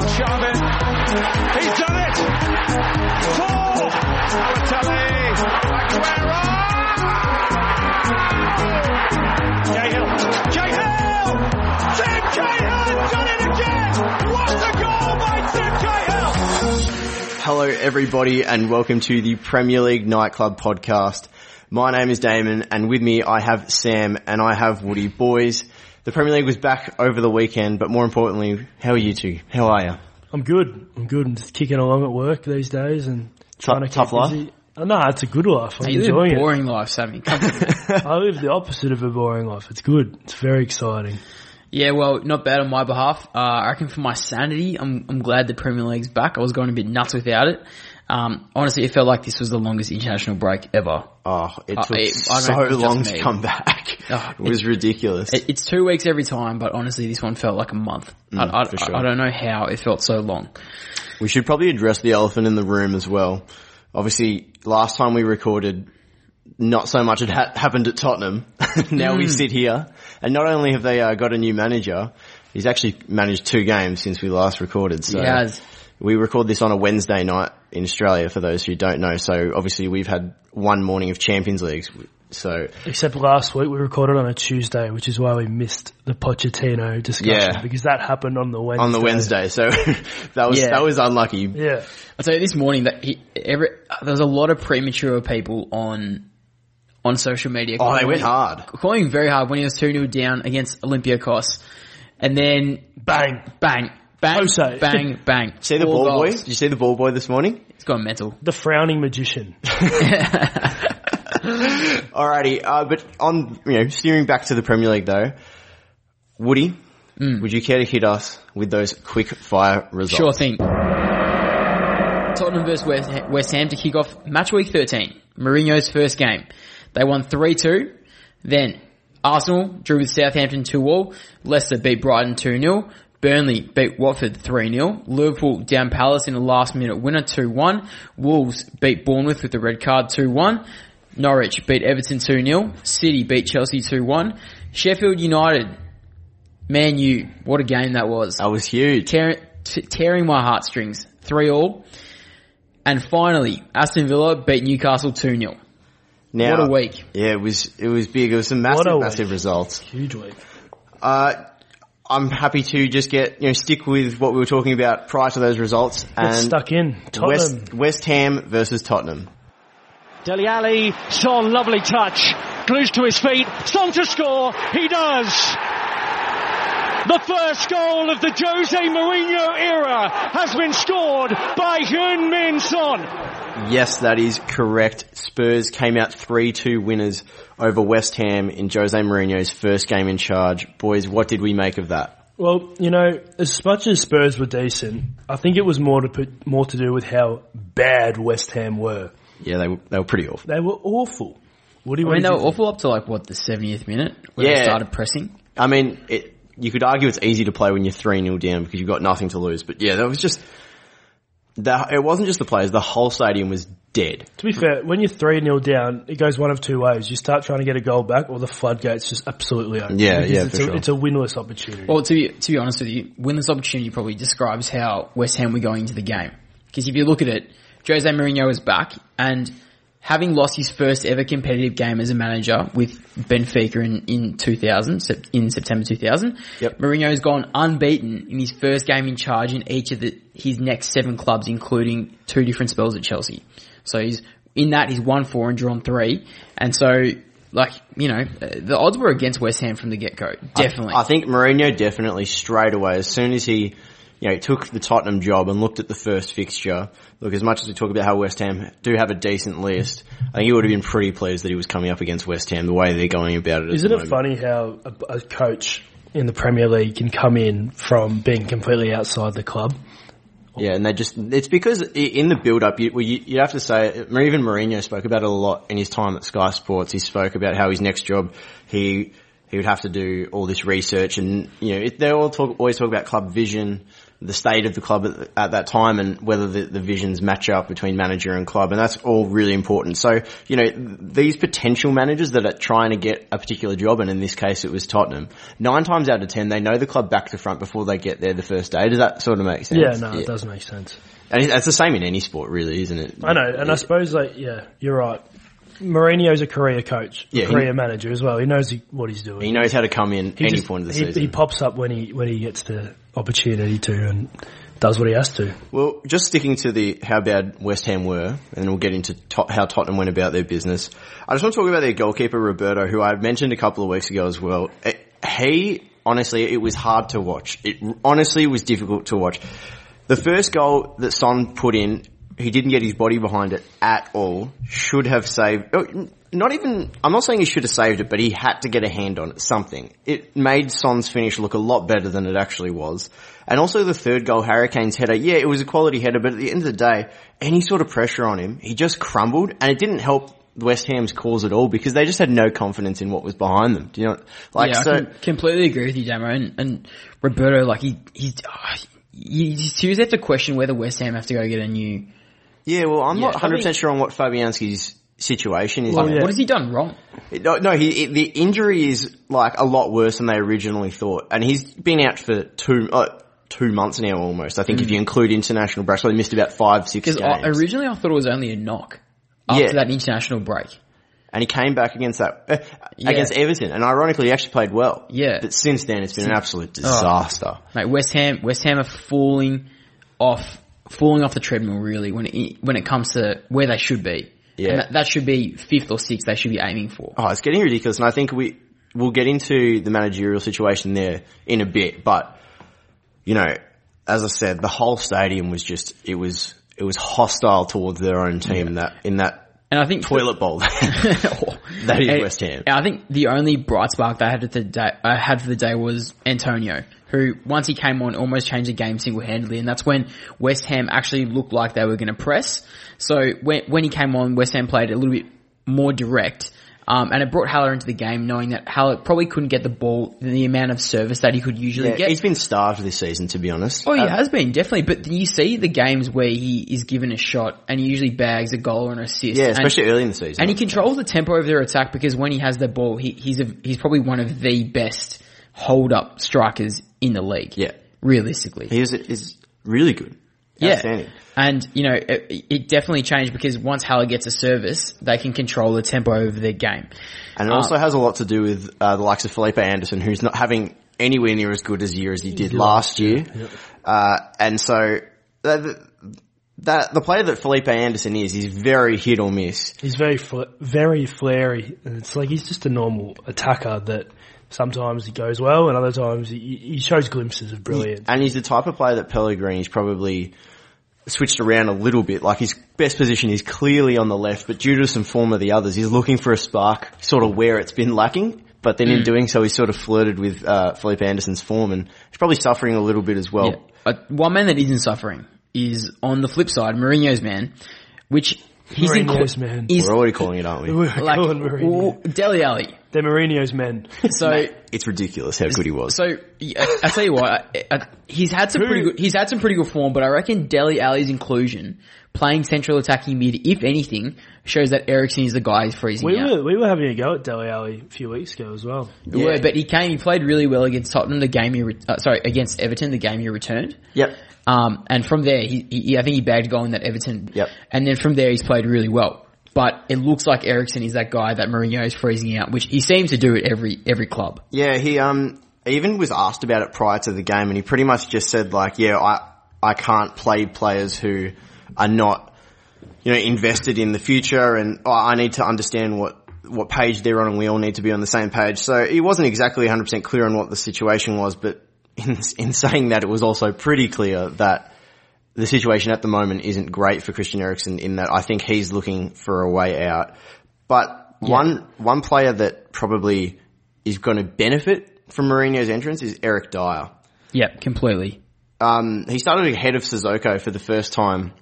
Chavez. He's done it. Four. Balotelli. Aguero. Cahill. Cahill. Tim Cahill done it again. What a goal by Tim Cahill. Hello everybody and welcome to the Premier League Nightclub podcast. My name is Damon and with me I have Sam and I have Woody. Boys, the Premier League was back over the weekend, but more importantly, how are you two? How are you? I'm good. I'm good. I'm just kicking along at work these days and trying to keep tough life? busy. Oh, no, it's a good life. I'm You live enjoying boring life, Sammy. Come it. I live the opposite of a boring life. It's good. It's very exciting. yeah, well, not bad on my behalf. Uh, I reckon for my sanity, I'm, I'm glad the Premier League's back. I was going a bit nuts without it. Um, honestly, it felt like this was the longest international break ever. Oh, it Uh, took it- I don't so know long to come back. Oh, it was ridiculous. It, it's two weeks every time, but honestly, this one felt like a month. I, I, for sure. I don't know how it felt so long. We should probably address the elephant in the room as well. Obviously, last time we recorded, not so much had ha- happened at Tottenham. now Mm. we sit here, and not only have they uh, got a new manager, he's actually managed two games since we last recorded. So He has. We record this on a Wednesday night in Australia. For those who don't know, so obviously we've had one morning of Champions Leagues. So Except last week we recorded on a Tuesday, which is why we missed the Pochettino discussion Yeah. because that happened on the Wednesday. on the Wednesday, so that was Yeah. that was unlucky. Yeah. I'll tell you this morning that he, every, there was a lot of premature people on on social media. Oh, they calling- went hard. Calling him very hard when he was 2-0 down against Olympiacos. And then Bang. bang, bang, Jose. bang, bang. See the Four ball boy? Did you see the ball boy this morning? It's gone mental. The frowning magician. Alrighty, uh, but on, you know, steering back to the Premier League though, Woody, Mm. would you care to hit us with those quick fire results? Sure thing. Tottenham versus West, West Ham to kick off match week 13. Mourinho's first game. They won 3-2. Then Arsenal drew with Southampton 2-all. Leicester beat Brighton 2-0. Burnley beat Watford 3-0. Liverpool down Palace in a last minute winner 2-1. Wolves beat Bournemouth with the red card 2-1. Norwich beat Everton 2-0. City beat Chelsea 2-1. Sheffield United, Man U, what a game that was That was huge. tearing, t- tearing my heartstrings. Three all. And finally, Aston Villa beat Newcastle 2-0. Now, What a week. Yeah, it was, it was big. It was some massive, massive results. Huge week. Uh, I'm happy to just get, you know, stick with what we were talking about prior to those results. Get and stuck in. Tottenham. West, West Ham versus Tottenham. Dele Alli, Son, lovely touch. Glues to his feet. Son to score. He does. The first goal of the Jose Mourinho era has been scored by Heung-Min Son. Yes, that is correct. Spurs came out 3-2 winners over West Ham in Jose Mourinho's first game in charge. Boys, what did we make of that? Well, you know, as much as Spurs were decent, I think it was more to put more to do with how bad West Ham were. Yeah, they were, they were pretty awful. They were awful. What do you I mean, what they do were you awful up to like what the 70th minute when Yeah. they started pressing. I mean, it, you could argue it's easy to play when you're 3 0 down because you've got nothing to lose. But yeah, that was just, the, it wasn't just the players, the whole stadium was dead. To be fair, when you're 3 0 down, it goes one of two ways. You start trying to get a goal back, or the floodgates just absolutely open. Yeah, yeah, it's, for a, sure. it's a winless opportunity. Well, to be, to be honest with you, win this opportunity probably describes how West Ham were going into the game. Because if you look at it, Jose Mourinho is back and having lost his first ever competitive game as a manager with Benfica in, in 2000, in September 2000, Yep. Mourinho has gone unbeaten in his first game in charge in each of the, his next seven clubs, including two different spells at Chelsea. So he's, in that he's won four and drawn three. And so, like, you know, uh, the odds were against West Ham from the get-go. Definitely. I, I think Mourinho definitely straight away, as soon as he, you know, took the Tottenham job and looked at the first fixture, look, as much as we talk about how West Ham do have a decent list, I think he would have been pretty pleased that he was coming up against West Ham the way they're going about it. at Isn't the it moment. funny how a, a coach in the Premier League can come in from being completely outside the club? Yeah, and they just, it's because in the build up, you, you have to say, even Mourinho spoke about it a lot in his time at Sky Sports. He spoke about how his next job, he, he would have to do all this research and, you know, they all talk, always talk about club vision, the state of the club at, at that time and whether the, the visions match up between manager and club and that's all really important. So, you know, these potential managers that are trying to get a particular job and in this case it was Tottenham, nine times out of ten they know the club back to front before they get there the first day. Does that sort of make sense? Yeah, no, it does make sense. And it's the same in any sport, really, isn't it? I know, and I suppose like yeah, you're right. Mourinho's a career coach, Yeah, a he- career manager as well. He knows he, what he's doing. He knows how to come in He any just- point of the he, season. He pops up when he when he gets the opportunity to and does what he has to. Well, just sticking to the how bad West Ham were, and we'll get into to- how Tottenham went about their business. I just want to talk about their goalkeeper Roberto, who I mentioned a couple of weeks ago as well. Eh, He honestly, it was hard to watch. It honestly was difficult to watch. The first goal that Son put in, he didn't get his body behind it at all. Should have saved. oh, Not even. I'm not saying he should have saved it, but he had to get a hand on it. Something. It made Son's finish look a lot better than it actually was. And also the third goal, Hurricane's header. Yeah, it was a quality header, but at the end of the day, any sort of pressure on him, he just crumbled, and it didn't help West Ham's cause at all because they just had no confidence in what was behind them. Do you know? Like yeah, so. I completely agree with you, Damo. And, and Roberto, like he, he's, ah, you you seriously have to question whether West Ham have to go get a new. Yeah, well, I'm Yeah, not 100 percent sure on what Fabianski's situation is. Like, What has he done wrong? No, no he, the injury is like a lot worse than they originally thought, and he's been out for two uh, two months now almost. I think if you include international breaks, so he missed about five six Because games. originally I thought it was only a knock after Yeah. that international break. and he came back against that uh, Yeah. against Everton, and ironically, he actually played well. Yeah. but since then, it's been an absolute Oh. disaster. Mate, West Ham, West Ham are falling off, falling off the treadmill really when it, when it comes to where they should be. Yeah. And that, that should be fifth or sixth they should be aiming for. Oh, it's getting ridiculous, and I think we we'll get into the managerial situation there in a bit. But you know, as I said, the whole stadium was just it was it was hostile towards their own team in that in that And I think toilet bowl. that is And- West Ham. I think the only bright spark they had for the day, I had for the day was Antonio, who once he came on almost changed the game single handedly, and that's when West Ham actually looked like they were going to press. So when when he came on, West Ham played a little bit more direct. Um, and it brought Haller into the game knowing that Haller probably couldn't get the ball, the amount of service that he could usually Yeah, get. he's been starved this season, to be honest. Oh, he Uh, has been definitely. But you see the games where he is given a shot and he usually bags a goal or an assist. Yeah, And- especially early in the season. and he controls the tempo of their attack because when he has the ball, he, he's a, he's probably one of the best hold up strikers in the league. Yeah. realistically. He is is really good. Yeah, and you know it, it definitely changed because once Haller gets a service, they can control the tempo of their game. And it Um, also has a lot to do with uh, the likes of Felipe Anderson, who's not having anywhere near as good a year as he did last year. Uh, and so that, that the player that Felipe Anderson is, is very hit or miss. He's very fl- very flary, and it's like he's just a normal attacker that sometimes he goes well, and other times he, he shows glimpses of brilliance. And he's the type of player that Pellegrini's probably switched around a little bit. Like his best position is clearly on the left, but due to some form of the others, he's looking for a spark, sort of where it's been lacking. but then in Mm. doing so, he sort of flirted with uh, Felipe Anderson's form, and he's probably suffering a little bit as well. Yeah. Uh, one man that isn't suffering is on the flip side, Mourinho's man, which he's in Mourinho's man. Is We're already calling it, aren't we? We're like calling Mourinho. well, Dele Alli. They're Mourinho's men. So It's ridiculous how good he was. So I, I tell you what, I, I, he's had some pretty good. He's had some pretty good form, but I reckon Dele Alli's inclusion, playing central attacking mid, if anything, shows that Eriksen is the guy who's freezing We out. were we were having a go at Dele Alli a few weeks ago as well. We were, but he came. He played really well against Tottenham. The game he, re- uh, sorry, against Everton, the game he returned. Yep. Um, and from there, he, he I think he bagged a goal in that Everton. Yep. And then from there, he's played really well. But it looks like Eriksen is that guy that Mourinho is freezing out, which he seems to do at every every club. Yeah, he um even was asked about it prior to the game, and he pretty much just said like, "Yeah, I I can't play players who are not, you know, invested in the future, and oh, I need to understand what." What page they're on, and we all need to be on the same page. So he wasn't exactly 100% clear on what the situation was, but in, in saying that, it was also pretty clear that the situation at the moment isn't great for Christian Eriksen in that I think he's looking for a way out. But one one player that probably is going to benefit from Mourinho's entrance is Eric Dier. Yep, completely. Um, he started ahead of Sissoko for the first time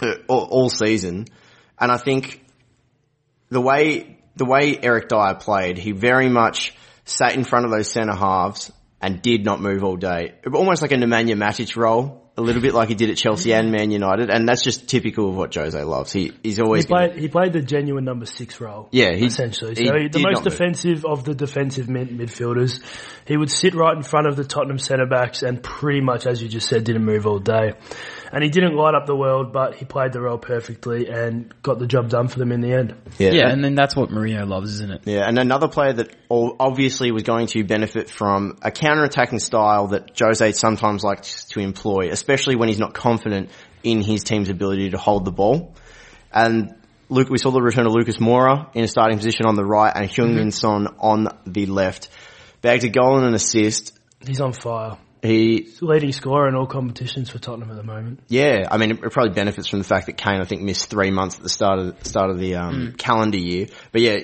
uh, all, all season, and I think the way the way Eric Dier played, he very much sat in front of those centre halves and did not move all day. Almost like a Nemanja Matic role, a little bit like he did at Chelsea and Man United, and that's just typical of what Jose loves. He he's always He played he played the genuine number six role. Yeah, he- essentially. So he- the most not move. defensive of the defensive mid- midfielders. He would sit right in front of the Tottenham centre backs and pretty much, as you just said, didn't move all day. And he didn't light up the world, but he played the role perfectly and got the job done for them in the end. Yeah. Yeah, and then that's what Mourinho loves, isn't it? Yeah, and another player that obviously was going to benefit from a counter-attacking style that Jose sometimes likes to employ, especially when he's not confident in his team's ability to hold the ball. And Luke, we saw the return of Lucas Moura in a starting position on the right and Heung-Min mm-hmm. Son on the left. Bagged a goal and an assist. He's on fire. He He's leading scorer in all competitions for Tottenham at the moment. Yeah, I mean, it probably benefits from the fact that Kane, I think, missed three months at the start of start of the um, calendar year. But yeah,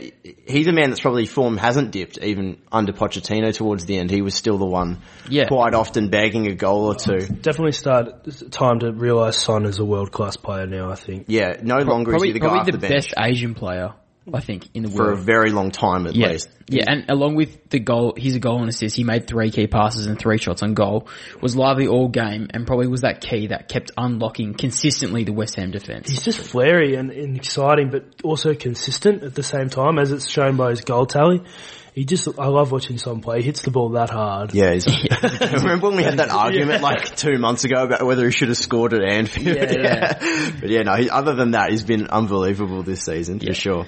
he's a man that's probably form hasn't dipped even under Pochettino towards the end. He was still the one, Yeah. quite often bagging a goal or two. Definitely start time to realise Son is a world class player now. I think. Yeah, no longer probably is he the guy probably off the, the, bench best Asian player, I think, in the for a very long time at yeah, least. yeah, and along with the goal, he's a goal and assist. He made three key passes and three shots on goal. Was lively all game, and probably was that key that kept unlocking consistently the West Ham defense. He's just flary and, and exciting, but also consistent at the same time, as it's shown by his goal tally. He just, I love watching Son play. He hits the ball that hard. Yeah, he's, remember when we had that argument like two months ago about whether he should have scored at Anfield? Yeah, yeah. but yeah, no, he, other than that, he's been unbelievable this season for sure.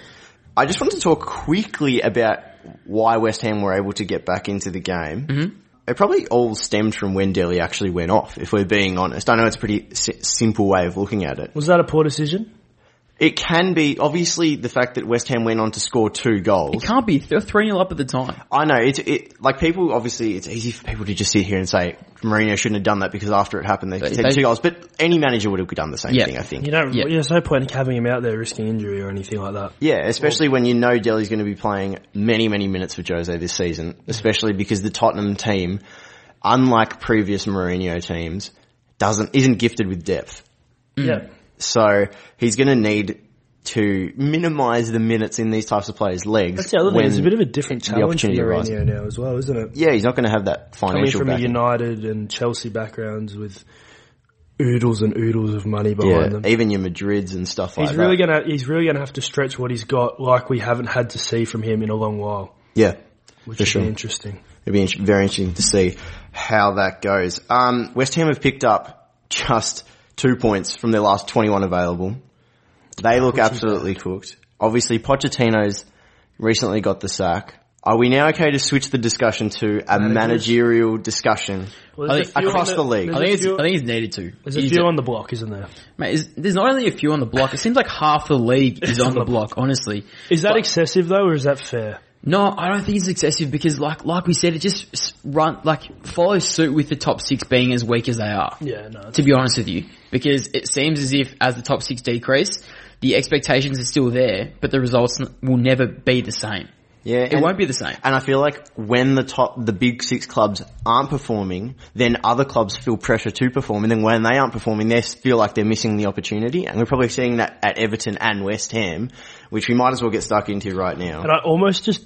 I just want to talk quickly about why West Ham were able to get back into the game. Mm-hmm. It probably all stemmed from when Dele actually went off, if we're being honest. I know it's a pretty si- simple way of looking at it. Was that a poor decision? It can be, obviously, the fact that West Ham went on to score two goals. It can't be. They were 3 0 up at the time. I know it's it like people obviously it's easy for people to just sit here and say Mourinho shouldn't have done that because after it happened they They- conceded they- two goals, but any manager would have done the same Yeah. thing. I think. You don't, Yeah. there's no point in having him out there risking injury or anything like that. Yeah, especially when you know Dele's going to be playing many many minutes for Jose this season, especially because the Tottenham team, unlike previous Mourinho teams, doesn't isn't gifted with depth. Yeah. So he's going to need to minimise the minutes in these types of players' legs. That's the other thing. It's a bit of a different challenge for. Mourinho now as well, isn't it? Yeah, he's not going to have that financial. Coming from a. United and Chelsea backgrounds with oodles and oodles of money behind Yeah, them. even your Madrids and stuff like He's that. really gonna he's really gonna have to stretch what he's got like we haven't had to see from him in a long while, Yeah, which would sure. be interesting. it'd be very interesting to see how that goes. Um, West Ham have picked up just two points from their last 21 available. They look absolutely cooked. Obviously, Pochettino's recently got the sack. Are we now okay to switch the discussion to a managerial discussion Well, there's a few across on the league? there's I a think, it's, few- I think he's needed to. There's a He's few on the block, isn't there? Mate, is, there's not only a few on the block. It seems like half the league is on the block. Honestly, Is that excessive though, or is that fair? no, I don't think it's excessive because, like, like we said, it just s- run like follows suit with the top six being as weak as they are. Yeah, no. To be honest with you, because it seems as if as the top six decrease, the expectations are still there, but the results will never be the same. Yeah, It and- won't be the same. And I feel like when the top, the big six clubs aren't performing, then other clubs feel pressure to perform. And then when they aren't performing, they feel like they're missing the opportunity. And we're probably seeing that at Everton and West Ham, which we might as well get stuck into right now. And I almost just,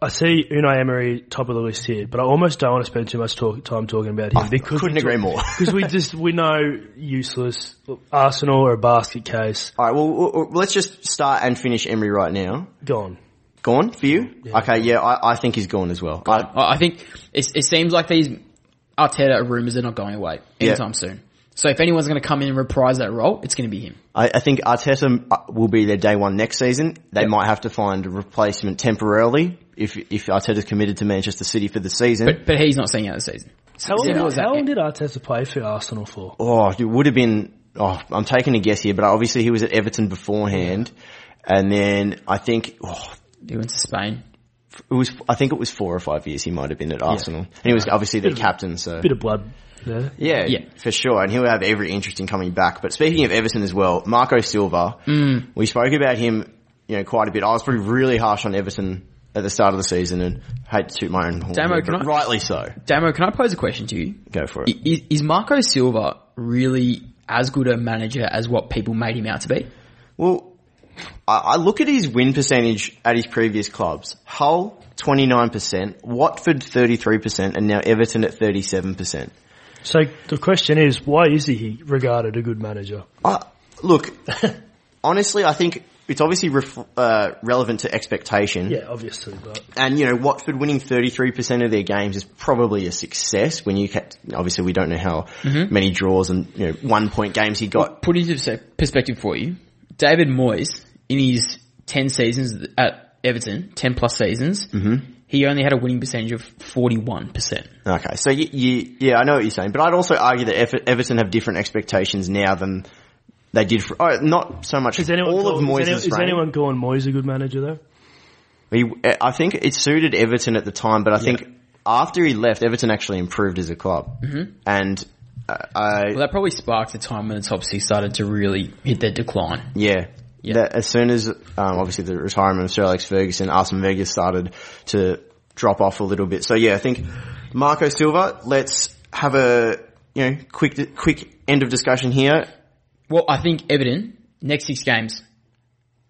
I see Unai Emery top of the list here, but I almost don't want to spend too much talk, time talking about him because couldn't agree more. Because we just we know useless. Arsenal or a basket case. All right, well, well, well, let's just start and finish Emery right now. Gone. Gone for you? Okay, yeah, I, I think he's gone as well. I, I I think it, it seems like these Arteta rumours are not going away Yeah. anytime soon. So if anyone's going to come in and reprise that role, it's going to be him. I, I think Arteta uh, will be their day one next season. They might have to find a replacement temporarily if if Arteta's committed to Manchester City for the season. But but he's not seeing out the season. How long, Simple how long did Arteta play for Arsenal for? Oh, it would have been. Oh, I'm taking a guess here, but obviously he was at Everton beforehand, and then I think oh, He went to Spain. it was. I think it was four or five years he might have been at Arsenal, and he was obviously their captain. So Bit of blood there. yeah, Yeah. for sure, and he'll have every interest in coming back. But speaking of Everton as well, Marco Silva, Mm. we spoke about him, you know, quite a bit. I was probably really harsh on Everton at the start of the season, and hate to toot my own horn, Damo, here, can but I- rightly so. Damo, can I pose a question to you? Go for it. Is, Is, is Marco Silva really as good a manager as what people made him out to be? Well, I, I look at his win percentage at his previous clubs. Hull, 29%, Watford, 33%, and now Everton at 37%. So the question is, why is he regarded a good manager? Uh, look, honestly, I think it's obviously ref- uh, relevant to expectation. Yeah, obviously, but And, you know, Watford winning 33% of their games is probably a success when you, ca- obviously we don't know how many draws and, you know, one point games he got. Put into perspective for you, David Moyes, in his 10 seasons at Everton, 10 plus seasons, he only had a winning percentage of 41%. Okay, so you, you, yeah, I know what you're saying, but I'd also argue that Ever- Everton have different expectations now than they did for, oh, not so much is anyone all call, of Moyes' is, any, is anyone calling Moyes a good manager though? He, I think it suited Everton at the time, but I think after he left, Everton actually improved as a club. Mm-hmm. And uh, I, Well, that probably sparked a time when the top six started to really hit their decline. yeah, Yeah. that as soon as um, obviously the retirement of Sir Alex Ferguson, Arsene Wenger started to drop off a little bit. So yeah, I think Marco Silva. Let's have a you know quick quick end of discussion here. Well, I think Everton, next six games,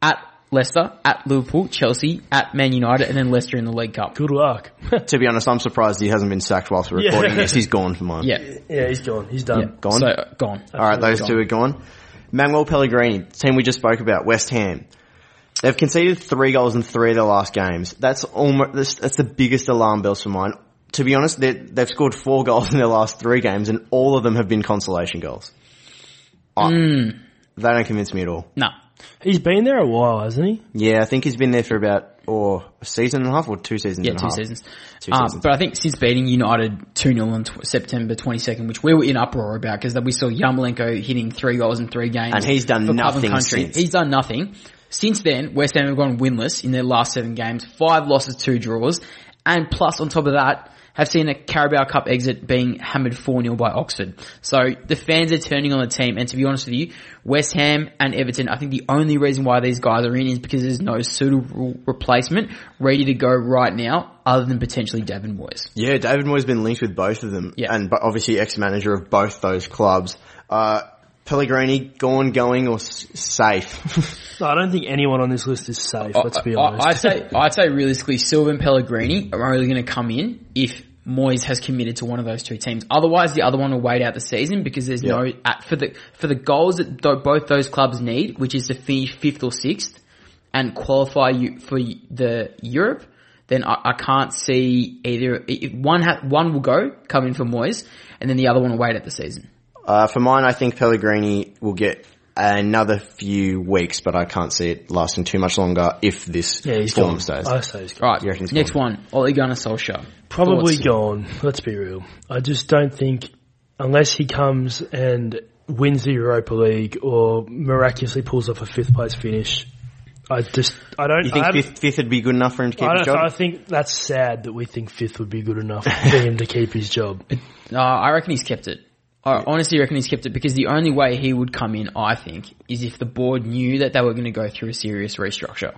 at Leicester, at Liverpool, Chelsea, at Man United, and then Leicester in the League Cup. Good luck. To be honest, I'm surprised he hasn't been sacked whilst we're Yeah. recording this. He's gone for mine. Yeah. yeah, he's gone. He's done. Gone? So, uh, gone. All right, those Gone. two are gone. Manuel Pellegrini, the team we just spoke about, West Ham. They've conceded three goals in three of their last games. That's almost that's, that's the biggest alarm bells for mine. To be honest, they've scored four goals in their last three games, and all of them have been consolation goals. I- Hmm. They don't convince me at all. No. He's been there a while, hasn't he? Yeah, I think he's been there for about or a season and a half or two seasons Yeah, and a two half. seasons. Two Um, seasons. but I think since beating United 2-0 on tw- September 22nd, which we were in uproar about because we saw Yarmolenko hitting three goals in three games. And he's done for club and nothing country. since. He's done nothing. Since then, West Ham have gone winless in their last seven games, five losses, two draws, and plus on top of that, have seen a Carabao Cup exit being hammered 4-0 by Oxford. So the fans are turning on the team, and to be honest with you, West Ham and Everton, I think the only reason why these guys are in is because there's no suitable replacement ready to go right now, other than potentially David Moyes. Yeah, David Moyes has been linked with both of them, Yeah. and but obviously ex-manager of both those clubs. Uh, Pellegrini, gone, going, or s- safe? No, I don't think anyone on this list is safe. Let's be I- honest. I'd say, I'd say realistically, Silva and Pellegrini are only going to come in if Moyes has committed to one of those two teams. Otherwise, the other one will wait out the season because there's no at, for the for the goals that th- both those clubs need, which is to finish fifth or sixth and qualify you for the Europe. Then I, I can't see either. If one ha- one will go come in for Moyes, and then the other one will wait out the season. Uh, for mine, I think Pellegrini will get another few weeks, but I can't see it lasting too much longer if this yeah, he's form gone. stays. I say he's gone. All right, You reckon he's next gone? one, Ole Gunnar Solskjaer. Probably Thoughts? gone. Let's be real. I just don't think, unless he comes and wins the Europa League or miraculously pulls off a fifth place finish, I just I don't. You think fifth, fifth would be good enough for him to keep I, his don't, I job? think that's sad that we think fifth would be good enough for him to keep his job. Uh, I reckon he's kept it. I honestly reckon he's kept it because the only way he would come in, I think, is if the board knew that they were going to go through a serious restructure.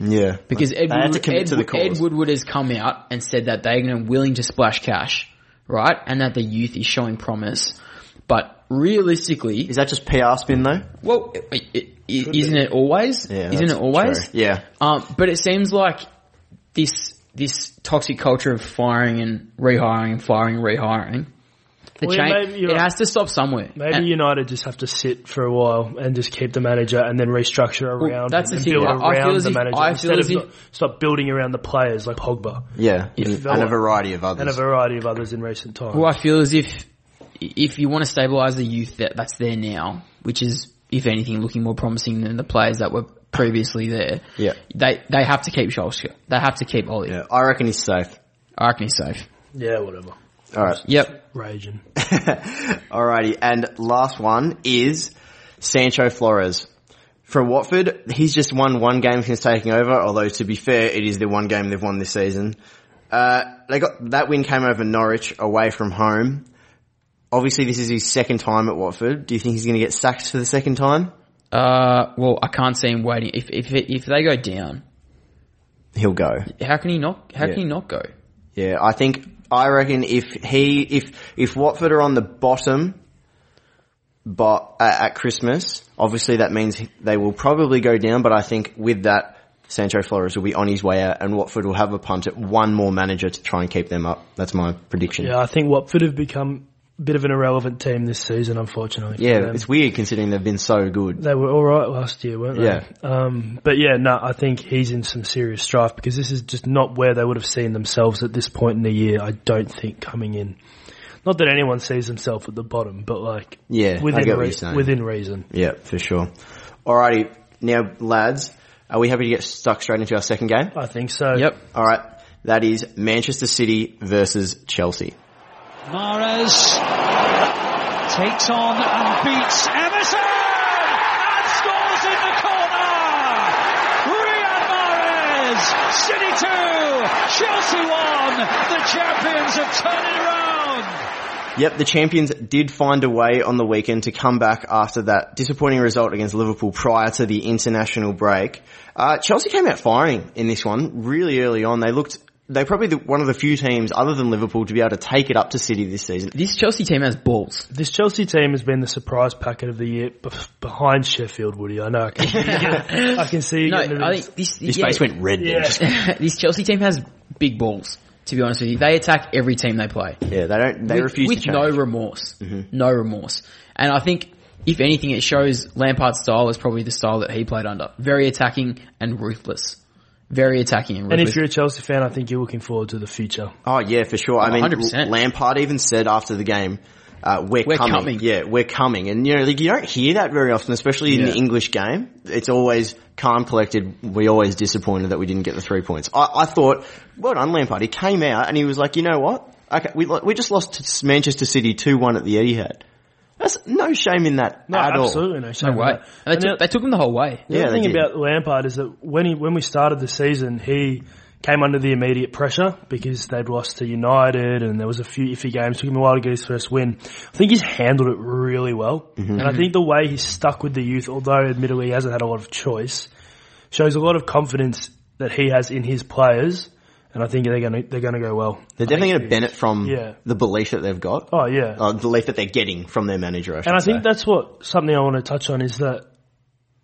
Yeah. Because Ed, They had to Woodward, Ed. Ed Woodward has come out and said that they're going to be willing to splash cash, right? And that the youth is showing promise. But realistically, Is that just PR spin though? well, isn't it always? Yeah, isn't it always? true. Yeah. Um, but it seems like this this toxic culture of firing and rehiring and firing and rehiring. The Well, yeah, change, maybe you're it right. has to stop somewhere. Maybe And- United just have to sit for a while and just keep the manager and then restructure around that's him the and thing. build I- I feel around as the if- manager I instead of if- stop building around the players like Pogba Yeah. If- and a variety of others. and a variety of others in recent times. Well, I feel as if if you want to stabilise the youth that that's there now, which is if anything looking more promising than the players that were previously there. Yeah. They they have to keep Solskjaer. They have to keep Ollie. Yeah. I reckon he's safe. I reckon he's safe. yeah, whatever. Alright. Yep. Raging. Alrighty. And last one is Sanchez Flores. From Watford, he's just won one game since taking over, although to be fair, it is the one game they've won this season. Uh, they got, that win came over Norwich away from home. Obviously this is his second time at Watford. Do you think he's gonna get sacked for the second time? Uh, well, I can't see him waiting. If if if they go down, He'll go. how can he not? How Yeah. can he not go? Yeah, I think I reckon if he if if Watford are on the bottom, but at, Christmas, obviously that means they will probably go down. But I think with that, Sanchez Flores will be on his way out, and Watford will have a punt at one more manager to try and keep them up. That's my prediction. Yeah, I think Watford have become bit of an irrelevant team this season, unfortunately. Yeah, it's weird considering they've been so good. They were all right last year, weren't they? Yeah. Um, but yeah, no, I think he's in some serious strife because this is just not where they would have seen themselves at this point in the year. I don't think coming in. Not that anyone sees themselves at the bottom, but like Yeah, within get what rea- you're within reason. Yeah, for sure. Alrighty, now lads, are we happy to get stuck straight into our second game? I think so. Yep. All right, that is Manchester City versus Chelsea. Mahrez takes on and beats Emerson and scores in the corner. Riyad Mahrez, City two, Chelsea one. The champions have turned it around. Yep, the champions did find a way on the weekend to come back after that disappointing result against Liverpool prior to the international break. Uh, Chelsea came out firing in this one really early on. They looked, they're probably the, one of the few teams other than Liverpool to be able to take it up to City this season. This Chelsea team has balls. This Chelsea team has been the surprise packet of the year bef- behind Sheffield, Woody. I know. I can, see you get- I can see No, getting a I bit- think this His yeah, face went red then. Yeah. this Chelsea team has big balls. To be honest with you, they attack every team they play. Yeah, they don't, they with, refuse with to change. no remorse, mm-hmm. no remorse. And I think if anything, it shows Lampard's style is probably the style that he played under. Very attacking and ruthless. Very attacking and And if you're a Chelsea fan, I think you're looking forward to the future. Oh yeah, for sure. I mean, 100%. Lampard even said after the game, uh, we're, We're coming. coming. Yeah, we're coming. And you know, like, you don't hear that very often, especially in Yeah. the English game. It's always calm, collected. We're always disappointed that we didn't get the three points. I, I thought, well done Lampard. He came out and he was like, you know what? Okay, we, we just lost to Manchester City 2-1 at the Etihad. That's no shame in that No, at all. absolutely no shame no in way. that. And they, And took, they took him the whole way. The Yeah, other they thing did. about Lampard is that when he when we started the season, he came under the immediate pressure because they'd lost to United and there was a few iffy games. Took him a while to get his first win. I think he's handled it really well, Mm-hmm. and I think the way he's stuck with the youth, although admittedly he hasn't had a lot of choice, shows a lot of confidence that he has in his players. And I think they're going to they're going to go well. They're definitely going to benefit from Yeah. the belief that they've got. Oh yeah, Uh, the belief that they're getting from their manager, I And I think that's what something I want to touch on is that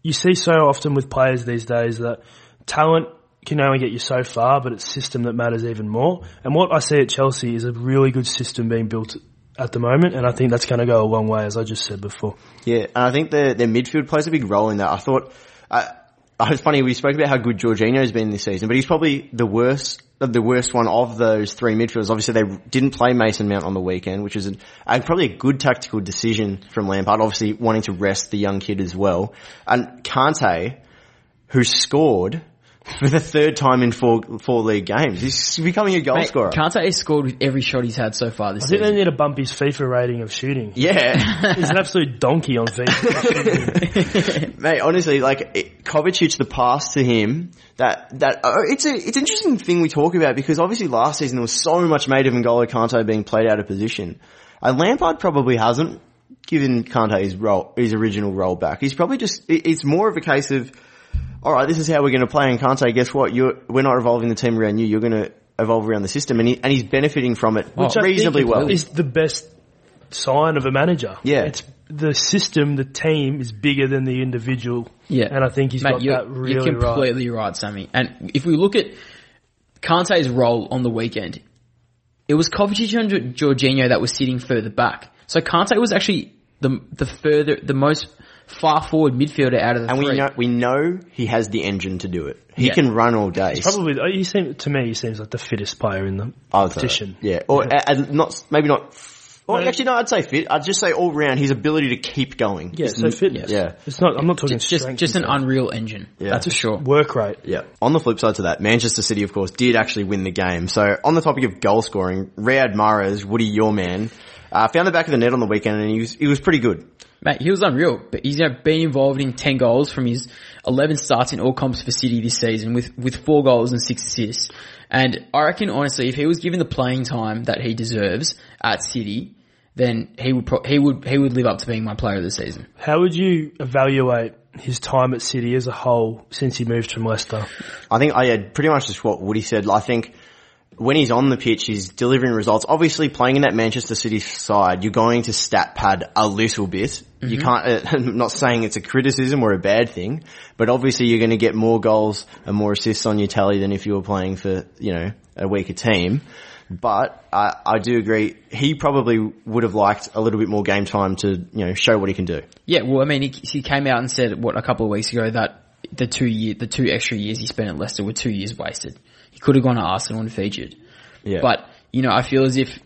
you see so often with players these days that talent can only get you so far, but it's system that matters even more. And what I see at Chelsea is a really good system being built at the moment, and I think that's going to go a long way, as I just said before. Yeah, and I think their their midfield plays a big role in that. I thought, uh, it's funny we spoke about how good Jorginho's been this season, but he's probably the worst the worst one of those three midfielders. Obviously, they didn't play Mason Mount on the weekend, which is an, a, probably a good tactical decision from Lampard. Obviously, wanting to rest the young kid as well, and Kante, who scored. For the third time in four four league games, he's becoming a goal Mate, scorer. Kante has scored with every shot he's had so far this I think they season. need to bump his FIFA rating of shooting. Yeah, He's an absolute donkey on FIFA. Mate, honestly, like it, Kovacic, the pass to him, that that uh, it's a it's an interesting thing we talk about because obviously last season there was so much made of N'Golo Kante being played out of position, and Lampard probably hasn't given Kante his role, his original role back. He's probably just it, it's more of a case of all right, this is how we're going to play. And Kante, guess what? You're, we're not evolving the team around you. You're going to evolve around the system, and he, and he's benefiting from it Which I reasonably think well. is the best sign of a manager. Yeah. It's the system, the team is bigger than the individual. Yeah. And I think he's Mate, got you're, that really you're right. completely right. Sammy. And if we look at Kante's role on the weekend, it was Kovacic and Jorginho that was sitting further back. So Kante was actually the the further, the most far forward midfielder out of the and three. we know we know he has the engine to do it. He Yeah. can run all day. He's probably, oh, he seem, to me, he seems like the fittest player in the I would say competition. Yeah, or uh, not maybe not. Or No. actually, no, I'd say fit. I'd just say all round his ability to keep going. Yeah, so fitness. Yeah, It's not, I'm not talking just just, strength just an and unreal engine. Yeah. That's for sure. work rate. Yeah. On the flip side to that, Manchester City, of course, did actually win the game. So on the topic of goal scoring, Riyad Mahrez, Woody, your man, uh, found the back of the net on the weekend, and he was he was pretty good. Mate, he was unreal, but he's you know, been involved in 10 goals from his 11 starts in all comps for City this season with, with 4 goals and 6 assists. And I reckon honestly, if he was given the playing time that he deserves at City, then he would, pro- he would, he would live up to being my player of the season. How would you evaluate his time at City as a whole since he moved from Leicester? I think oh, I had pretty much just what Woody said. I think when he's on the pitch, he's delivering results. Obviously, playing in that Manchester City side, you're going to stat pad a little bit. You can't. Uh, I'm not saying it's a criticism or a bad thing, but obviously you're going to get more goals and more assists on your tally than if you were playing for you know a weaker team. But I, I do agree. He probably would have liked a little bit more game time to you know show what he can do. Yeah, well, I mean, he, he came out and said, what, a couple of weeks ago that the two year, the two extra years he spent at Leicester were two years wasted. He could have gone to Arsenal and featured. Yeah. But, you know, I feel as if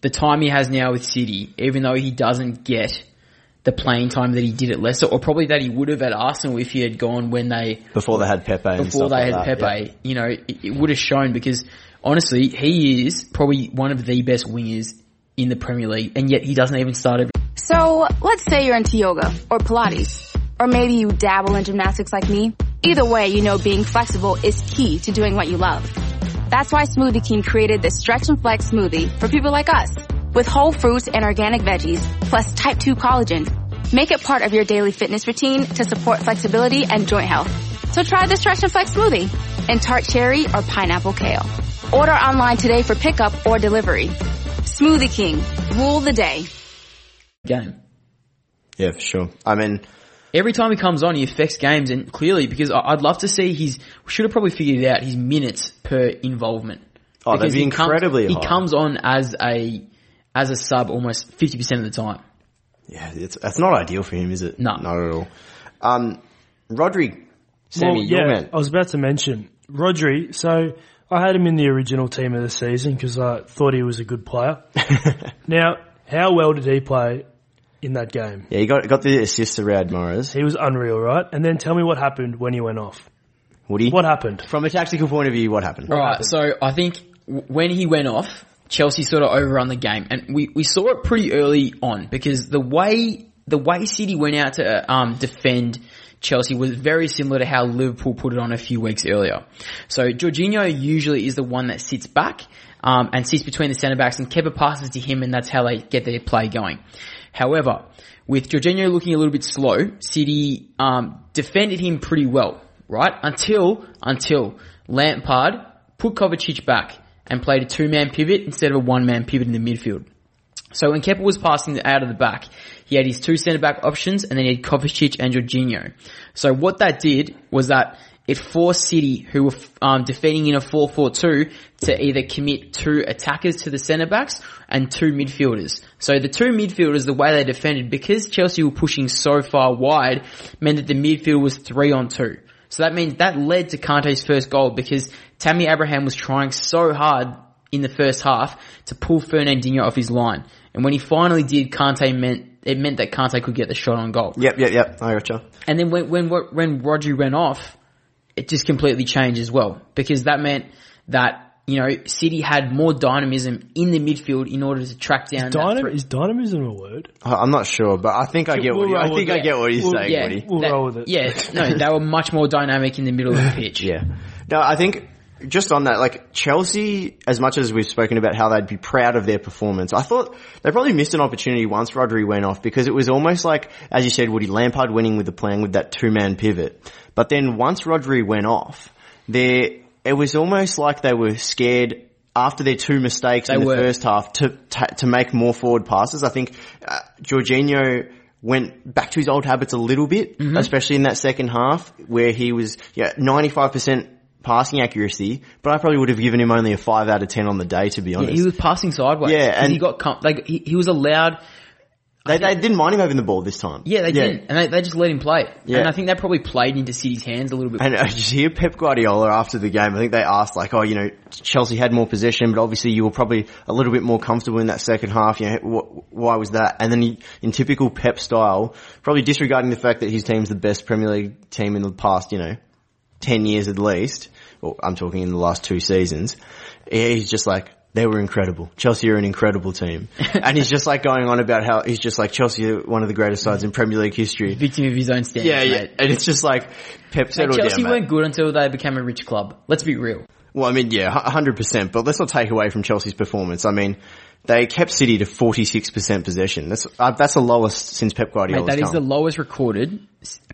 the time he has now with City, even though he doesn't get the playing time that he did at Leicester, or probably that he would have at Arsenal if he had gone when they, before they had Pepe and before stuff they like had that, Pepe, yeah. you know, it, it would have shown because honestly, he is probably one of the best wingers in the Premier League, and yet he doesn't even start every So, let's say you're into yoga or Pilates, or maybe you dabble in gymnastics like me. Either way, you know being flexible is key to doing what you love. That's why Smoothie King created this Stretch and Flex smoothie for people like us. With whole fruits and organic veggies, plus type 2 collagen. Make it part of your daily fitness routine to support flexibility and joint health. So try the Stretch and Flex smoothie in tart cherry or pineapple kale. Order online today for pickup or delivery. Smoothie King. Rule the day. game. Yeah, for sure. I mean, every time he comes on, he affects games, and clearly because I- I'd love to see his. We should have probably figured it out his minutes per involvement. Oh, that'd Because be he comes- incredibly He comes on as a as a sub almost fifty percent of the time. Yeah, it's that's not ideal for him, is it? No. not at all. Um, Rodri, Sammy, well, your yeah, man. I was about to mention Rodri. So I had him in the original team of the season because I thought he was a good player. now, how well did he play in that game? Yeah, he got got the assist to Riyad Mahrez. He was unreal, right? And then tell me what happened when he went off. Woody, What happened? from a tactical point of view, what happened? All right, so I think when he went off, Chelsea sort of overrun the game, and we, we saw it pretty early on because the way the way City went out to um, defend Chelsea was very similar to how Liverpool put it on a few weeks earlier. So Jorginho usually is the one that sits back um, and sits between the centre backs, and Kepa passes to him, and that's how they get their play going. However, with Jorginho looking a little bit slow, City um, defended him pretty well, right? Until until Lampard put Kovacic back and played a two-man pivot instead of a one-man pivot in the midfield. So when Kepa was passing out of the back, he had his two centre back options and then he had Kovacic and Jorginho. So what that did was that it forced City, who were um, defending in a 4-4-2, to either commit two attackers to the centre backs and two midfielders. So the two midfielders, the way they defended, because Chelsea were pushing so far wide, meant that the midfield was three on two. So that means that led to Kante's first goal because Tammy Abraham was trying so hard in the first half to pull Fernandinho off his line. And when he finally did, Kante meant, it meant that Kante could get the shot on goal. Yep, yep, yep. I gotcha. And then when, when, when Rodri went off, it just completely changed as well. Because that meant that, you know, City had more dynamism in the midfield in order to track down that Dynam- threat. is dynamism a word? I- I'm not sure, but I think I get what We'll you, I think I get what he's We'll- saying, yeah, Woody. We'll that- roll with it. Yeah, no, they were much more dynamic in the middle of the pitch. Yeah. No, I think just on that, like Chelsea, as much as we've spoken about how they'd be proud of their performance, I thought they probably missed an opportunity once Rodri went off because it was almost like, as you said, Woody Lampard winning with the plan with that two man pivot. But then once Rodri went off, there, it was almost like they were scared after their two mistakes They in the were. first half to, to, to make more forward passes. I think, uh, Jorginho, went back to his old habits a little bit, Mm-hmm. especially in that second half where he was yeah ninety five percent passing accuracy, but I probably would have given him only a five out of ten on the day to be Yeah, honest. he was passing sideways. Yeah, and- he got com- like he, he was allowed. they, they didn't mind him having the ball this time. Yeah, they didn't, and they, they just let him play. Yeah. And I think that probably played into City's hands a little bit. And uh, did you hear Pep Guardiola after the game? I think they asked like, oh, you know, Chelsea had more possession, but obviously you were probably a little bit more comfortable in that second half. You know, wh- why was that? And then he, in typical Pep style, probably disregarding the fact that his team's the best Premier League team in the past, you know, 10 years at least, or I'm talking in the last two seasons, he's just like, they were incredible. Chelsea are an incredible team. and he's just like going on about how he's just like Chelsea are one of the greatest sides in Premier League history. Victim of his own standards. Yeah, yeah. mate. And it's just like, Pep settled Chelsea down, weren't good until they became a rich club. Let's be real. Well, I mean, yeah, hu- hundred percent. But let's not take away from Chelsea's performance. I mean, they kept City to forty six percent possession. That's uh, that's the lowest since Pep Mate, Guardiola. that is the lowest recorded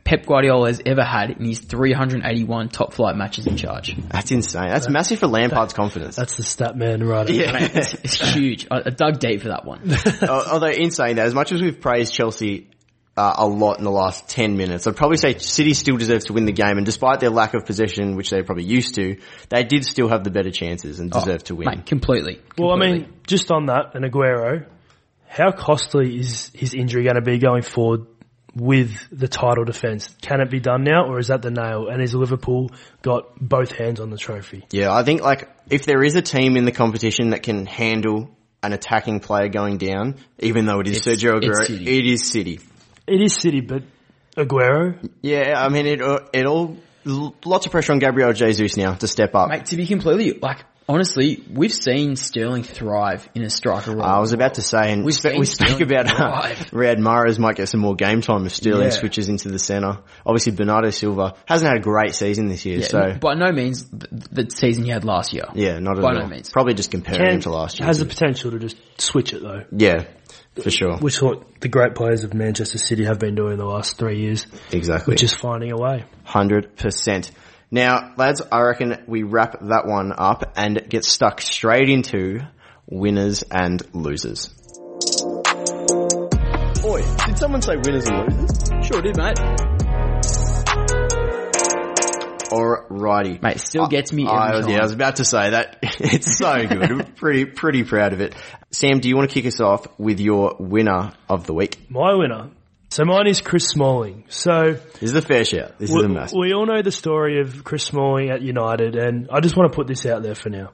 Pep Guardiola has ever had in his 381 top flight matches in charge. That's insane. That's massive for Lampard's confidence. That's the stat man right Yeah. there. It's, it's huge. I, I dug deep for that one. Al- Although in saying that, as much as we've praised Chelsea uh, a lot in the last 10 minutes, I'd probably say City still deserves to win the game and despite their lack of possession, which they're probably used to, they did still have the better chances and deserve to win. Mate, completely. Well, I mean, just on that, and Aguero, how costly is his injury going to be going forward with the title defence? Can it be done now, or is that the nail? And has Liverpool got both hands on the trophy? Yeah, I think like if there is a team in the competition that can handle an attacking player going down, even though it is It's- Sergio Aguero, it is City. It is City, but Aguero, Yeah, I mean it. uh, It all lots of pressure on Gabriel Jesus now to step up. Mate, to be completely, like, honestly, we've seen Sterling thrive in a striker role. I was about to say, and We've spe- we speak Sterling about uh, thrive. Riyad Mahrez might get some more game time if Sterling Yeah. switches into the centre. Obviously, Bernardo Silva hasn't had a great season this year, Yeah, so by no means the, the season he had last year. yeah, not at by all. no means. Probably just comparing can, him to last year. has the potential to just switch it though, yeah, for sure, which is what the great players of Manchester City have been doing the last three years, exactly. which is finding a way. Hundred percent. Now, lads, I reckon we wrap that one up and get stuck straight into winners and losers. Oi, did someone say winners and losers? Sure did, mate. Alrighty. Mate, it still gets me every I time. yeah, I was about to say that. It's so good. I'm pretty, pretty proud of it. Sam, do you want to kick us off with your winner of the week? My winner. So mine is Chris Smalling. So This is a fair shout. This is we, a mess. we all know the story of Chris Smalling at United, and I just want to put this out there for now.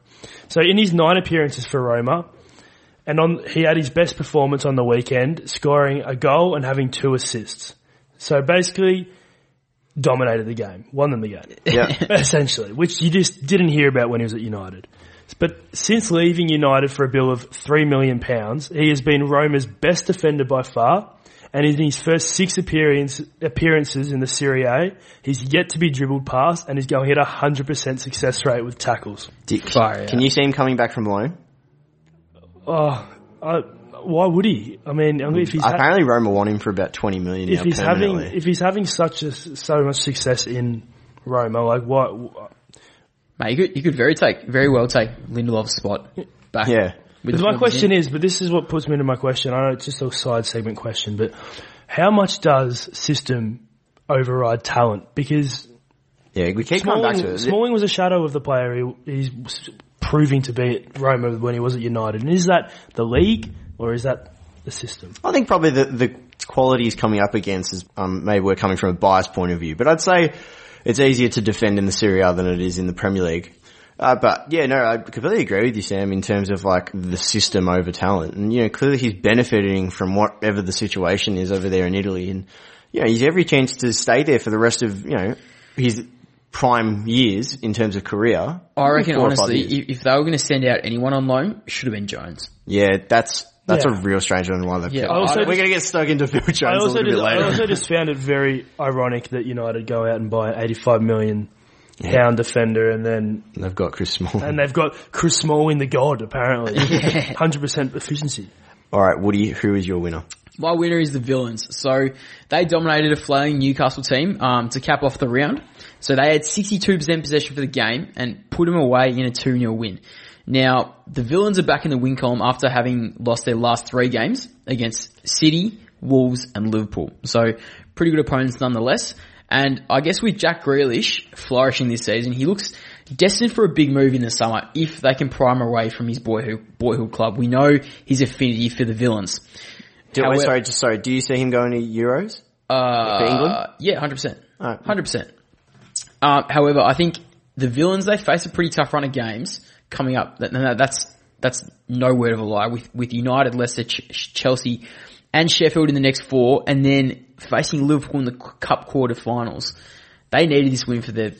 So in his nine appearances for Roma, and on he had his best performance on the weekend, scoring a goal and having two assists. So basically, dominated the game, won them the game, Yeah. essentially, which you just didn't hear about when he was at United. But since leaving United for a bill of three million pounds, he has been Roma's best defender by far. And in his first six appearance, appearances in the Serie A, he's yet to be dribbled past and is going at a 100% success rate with tackles. Do- Fire out. Can you see him coming back from loan? Oh, I, why would he? I mean, I mean, if he's ha- Apparently Roma want him for about 20 million if now he's having if he's having such a, so much success in Roma, like what? Mate, you could, you could very take, very well take Lindelof's spot back. Yeah. with Because the my question in. is, but this is what puts me into my question. I know it's just a side segment question, but how much does system override talent? Because Yeah, we keep coming back to Smalling, it. Smalling was a shadow of the player he, he's proving to be at Roma when he was at United. And is that the league or is that the system? I think probably the, the quality he's coming up against is, um, maybe we're coming from a biased point of view, but I'd say it's easier to defend in the Serie A than it is in the Premier League. Uh, but yeah, no, I completely agree with you, Sam, in terms of like the system over talent. And, you know, clearly he's benefiting from whatever the situation is over there in Italy. And, you know, he's every chance to stay there for the rest of, you know, his prime years in terms of career. I reckon, Four or five honestly, if, if they were going to send out anyone on loan, it should have been Jones. Yeah, that's, that's Yeah. a real strange one why they've Yeah, also We're going to get stuck into Phil Jones I a also, little just, bit later. I also just found it very ironic that United go out and buy an 85 million pound defender, and then they've got Chris Small. and they've got Chris Small in the god, apparently, hundred percent efficiency. All right, Woody, who is your winner? My winner is the Villains. So they dominated a flying Newcastle team um, to cap off the round. So they had 62% possession for the game and put them away in a 2-0 win. Now, the Villains are back in the win column after having lost their last three games against City, Wolves and Liverpool. So pretty good opponents nonetheless. And I guess with Jack Grealish flourishing this season, he looks destined for a big move in the summer if they can prime away from his boyhood, boyhood club. We know his affinity for the Villains. Do, However, sorry, just sorry. Do you see him going to Euros uh, for England? Yeah, hundred percent, hundred percent. Uh, however, I think the villains they face a pretty tough run of games coming up. That, that's that's no word of a lie. With with United, Leicester, Ch- Chelsea, and Sheffield in the next four, and then facing Liverpool in the Cup quarter-finals. They needed this win for their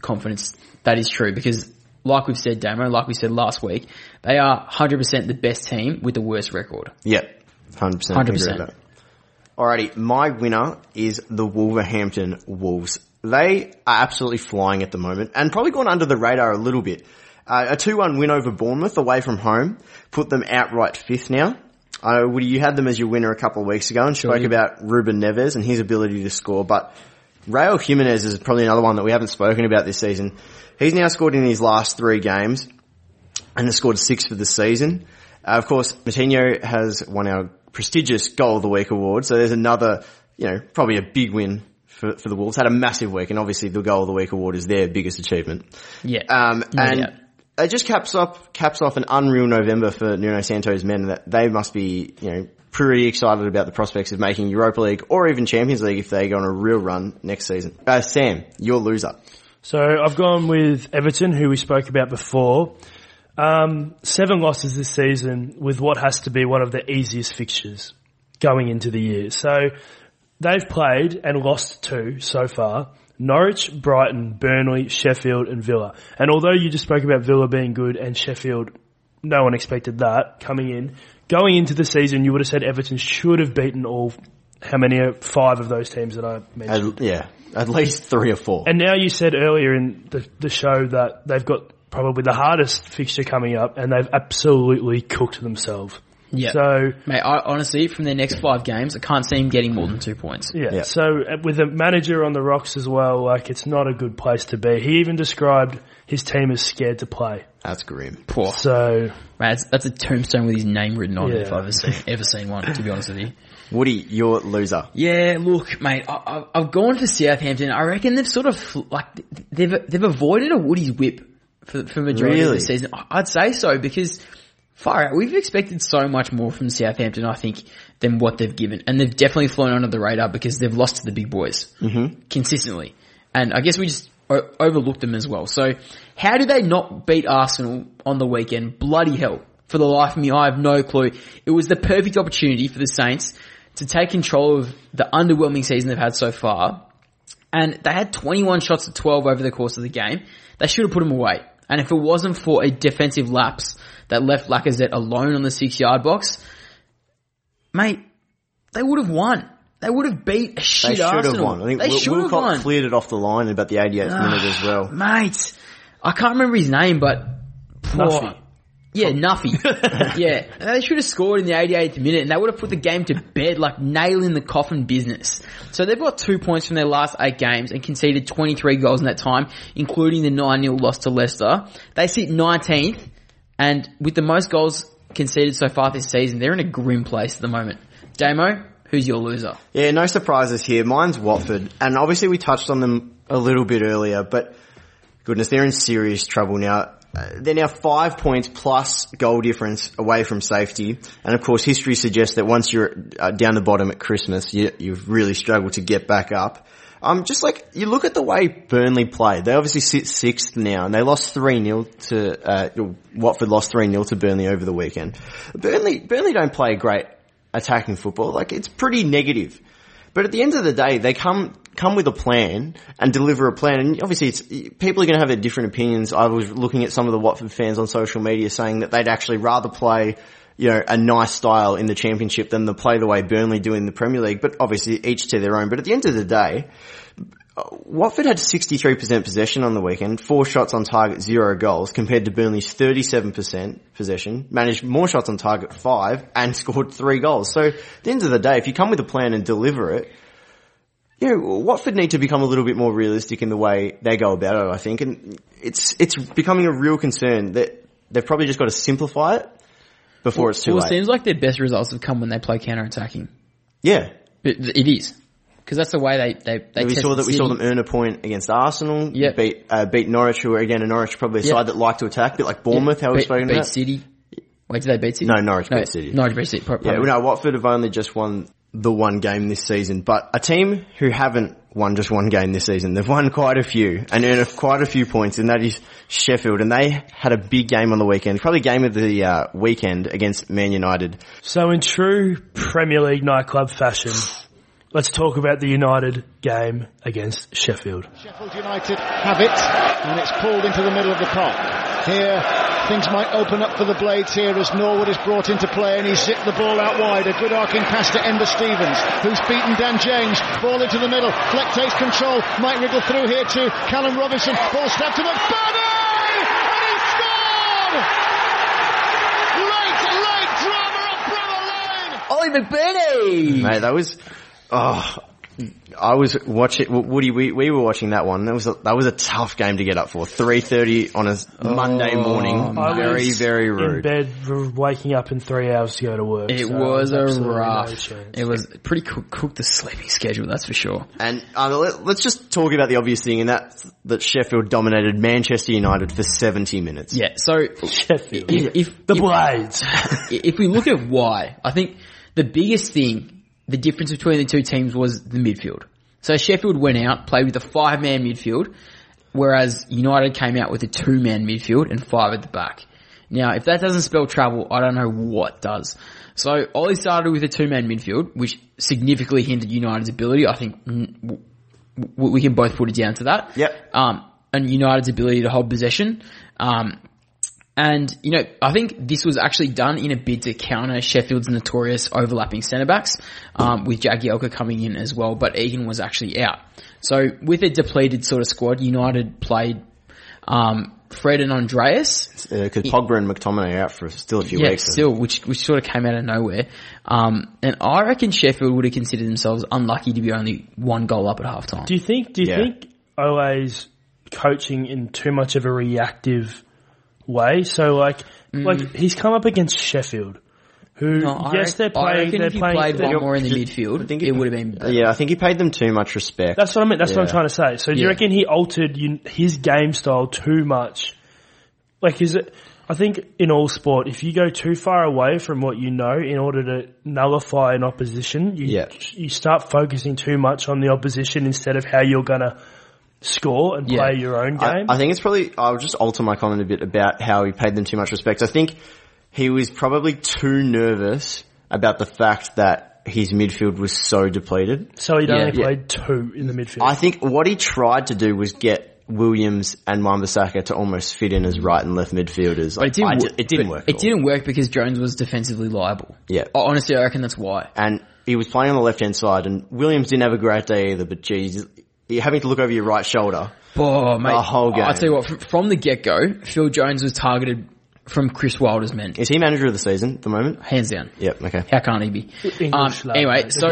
confidence. That is true because, like we've said, Damo, like we said last week, they are 100% the best team with the worst record. Yep. Hundred percent. Hundred percent. Alrighty, my winner is the Wolverhampton Wolves. They are absolutely flying at the moment and probably gone under the radar a little bit. Uh, a 2-1 win over Bournemouth away from home put them outright fifth now. Uh, Woody, you had them as your winner a couple of weeks ago and sure spoke about Ruben Neves and his ability to score, but Raul Jimenez is probably another one that we haven't spoken about this season. He's now scored in his last three games and has scored six for the season. Uh, of course, Moutinho has won our prestigious Goal of the Week award. So there's another, you know, probably a big win for, for the Wolves. Had a massive week, and obviously the Goal of the Week award is their biggest achievement. Yeah. Um, and it just caps up caps off an unreal November for Nuno Santo's men. That they must be, you know, pretty excited about the prospects of making Europa League or even Champions League if they go on a real run next season. Uh, Sam, your loser. So I've gone with Everton, who we spoke about before. Um, seven losses this season with what has to be one of the easiest fixtures going into the year. So they've played and lost two so far. Norwich, Brighton, Burnley, Sheffield and Villa. And although you just spoke about Villa being good and Sheffield, no one expected that coming in. Going into the season, you would have said Everton should have beaten all, how many, five of those teams that I mentioned. At, yeah, at least three or four. And now you said earlier in the, the show that they've got probably the hardest fixture coming up, and they've absolutely cooked themselves. Yeah. So, mate, I, honestly, from their next five games, I can't see him getting more than two points. Yeah. yeah. So uh, with a manager on the rocks as well, like it's not a good place to be. He even described his team as scared to play. That's grim. Poor. So, mate, that's, that's a tombstone with his name written on yeah. it if I've ever seen, ever seen one. To be honest with you. Woody, you're a loser. Yeah, look, mate, I, have gone for Southampton. I reckon they've sort of like they've they've avoided a Woody's whip for, for majority really? of the season. I'd say so because far out. We've expected so much more from Southampton, I think, than what they've given. And they've definitely flown under the radar because they've lost to the big boys mm-hmm. consistently. And I guess we just o- overlooked them as well. So how did they not beat Arsenal on the weekend? Bloody hell. For the life of me, I have no clue. It was the perfect opportunity for the Saints to take control of the underwhelming season they've had so far. And they had 21 shots at 12 over the course of the game. They should have put them away. And if it wasn't for a defensive lapse that left Lacazette alone on the six yard box, mate, they would have won. They would have beat a shit They should Arsenal. have won. I think they should have won. cleared it off the line in about the 88th minute as well. Mate, I can't remember his name, but Nuffy. Yeah, Nuffy. yeah. They should have scored in the 88th minute and they would have put the game to bed like nail in the coffin business. So they've got two points from their last eight games and conceded 23 goals in that time, including the 9-0 loss to Leicester. They sit 19th and with the most goals conceded so far this season, they're in a grim place at the moment. Damo, who's your loser? Yeah, no surprises here. Mine's Watford and obviously we touched on them a little bit earlier, but goodness, they're in serious trouble now uh, they're now five points plus goal difference away from safety. And of course, history suggests that once you're uh, down the bottom at Christmas, you, you've really struggled to get back up. Um, just like you look at the way Burnley played, they obviously sit sixth now, and they lost three 0 to uh, Watford lost three 0 to Burnley over the weekend. Burnley Burnley don't play great attacking football. Like it's pretty negative. But at the end of the day, they come come with a plan and deliver a plan. And obviously, it's people are going to have their different opinions. I was looking at some of the Watford fans on social media saying that they'd actually rather play, you know, a nice style in the championship than the play the way Burnley do in the Premier League. But obviously, each to their own. But at the end of the day, Watford had 63% possession on the weekend, four shots on target, zero goals, compared to Burnley's 37% possession, managed more shots on target, five, and scored three goals. So at the end of the day, if you come with a plan and deliver it, you know, Watford need to become a little bit more realistic in the way they go about it, I think, and it's, it's becoming a real concern that they've probably just got to simplify it before well, it's too well, late. it seems like their best results have come when they play counter-attacking. Yeah. It, it is. Because that's the way they, they, they we saw that we saw them earn a point against Arsenal. Yep. Beat uh, beat Norwich, who again a Norwich probably a Yep. side that like to attack, a bit like Bournemouth. How we've spoken beat about. City. Wait, did they beat City? No, Norwich no, beat City. Norwich beat City. Pro- Yeah, probably. no, Watford have only just won the one game this season, but a team who haven't won just one game this season, they've won quite a few and earned quite a few points, and that is Sheffield. And they had a big game on the weekend, probably game of the uh, weekend against Man United. So in true Premier League nightclub fashion, let's talk about the United game against Sheffield. Sheffield United have it, and it's pulled into the middle of the park. Here, things might open up for the Blades here as Norwood is brought into play and he's zipped the ball out wide. A good arcing pass to Enda Stevens, who's beaten Dan James. Ball into the middle. Fleck takes control. Might wriggle through here to Callum Robinson. Ball stabbed to McBurnie! And he scored! Late, late drama up Bramall Lane! Ollie McBurnie! Mate, that was, oh, I was watching, Woody, we, we were watching that one. That was a, that was a tough game to get up for. 3.30 on a Monday morning. I very, was very in bed, waking up in three hours to go to work. It so was a absolutely no rough. chance. it was pretty cook, cooked the sleeping schedule, that's for sure. And um, let, let's just talk about the obvious thing, and that's that Sheffield dominated Manchester United for 70 minutes. Yeah, so Sheffield. if, if the if- Blades. if we look at why, I think the biggest thing, the difference between the two teams was the midfield. So Sheffield went out, played with a five-man midfield, whereas United came out with a two-man midfield and five at the back. Now, if that doesn't spell trouble, I don't know what does. So Ole started with a two-man midfield, which significantly hindered United's ability. I think we can both put it down to that. Yep. Um, and United's ability to hold possession. Um, and, you know, I think this was actually done in a bid to counter Sheffield's notorious overlapping centre backs, um, with Jagielka coming in as well, but Egan was actually out. So with a depleted sort of squad, United played, um, Fred and Andreas. Because Pogba and McTominay are out for still a few Yeah, weeks. so- still, which, which sort of came out of nowhere. Um, and I reckon Sheffield would have considered themselves unlucky to be only one goal up at half time. Do you think? Do you Yeah. think Ole's coaching in too much of a reactive way? So like, like he's come up against Sheffield, who Mm. No, I yes they're playing. reckon they're if he playing. played they're- one more in the midfield, I think it would have been better. Yeah, I think he paid them too much respect. That's what I mean. That's what I'm trying to say. So do you reckon he altered his game style too much? Like, is it? I think in all sport, if you go too far away from what you know in order to nullify an opposition, you Yeah. you start focusing too much on the opposition instead of how you're gonna score and play your own game. I think it's probably, I'll just alter my comment a bit about how he paid them too much respect. I think he was probably too nervous about the fact that his midfield was so depleted. so he'd only Yeah. played two in the midfield. I think what he tried to do was get Williams and Wan-Bissaka to almost fit in as right and left midfielders. But it didn't, I it didn't work. It didn't work because Jones was defensively liable. Yeah. Honestly, I reckon that's why. and he was playing on the left hand side, and Williams didn't have a great day either. But geez, you're having to look over your right shoulder. Oh, mate. The whole game. I'll tell you what, from, from the get-go, Phil Jones was targeted from Chris Wilder's men. Is he manager of the season at the moment? Hands down. Yep. Okay. How can't he be? English Um, lad, anyway, mate. so,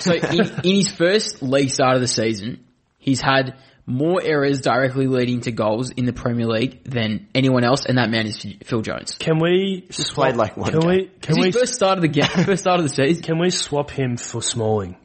so in, in his first league start of the season, he's had more errors directly leading to goals in the Premier League than anyone else, and that man is Phil Jones. can we Just swap- played like one Can game. we? Can we? his first start of the game, first start of the season. Can we swap him for Smalling,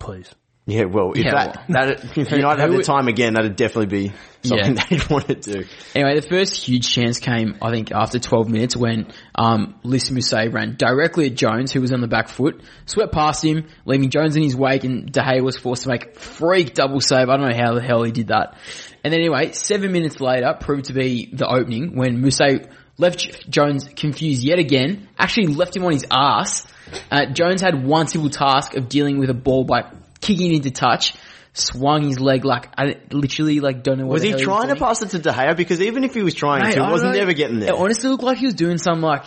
please? Yeah, well, if Yeah, that, that, if United had Who- the time again, that'd definitely be something Yeah. they'd want to do. Anyway, the first huge chance came, I think, after 12 minutes when um, Lys Mousset ran directly at Jones, who was on the back foot, swept past him, leaving Jones in his wake, and De Gea was forced to make a freak double save. I don't know how the hell he did that. And then anyway, seven minutes later, proved to be the opening when Mousset left Jones confused yet again, actually left him on his ass. Uh, Jones had one simple task of dealing with a ball by kicking into touch, swung his leg like, I literally like don't know what Was he trying doing. to pass it to De Gea? Because even if he was trying Mate, to, it was don't know. never getting there. It honestly looked like he was doing some like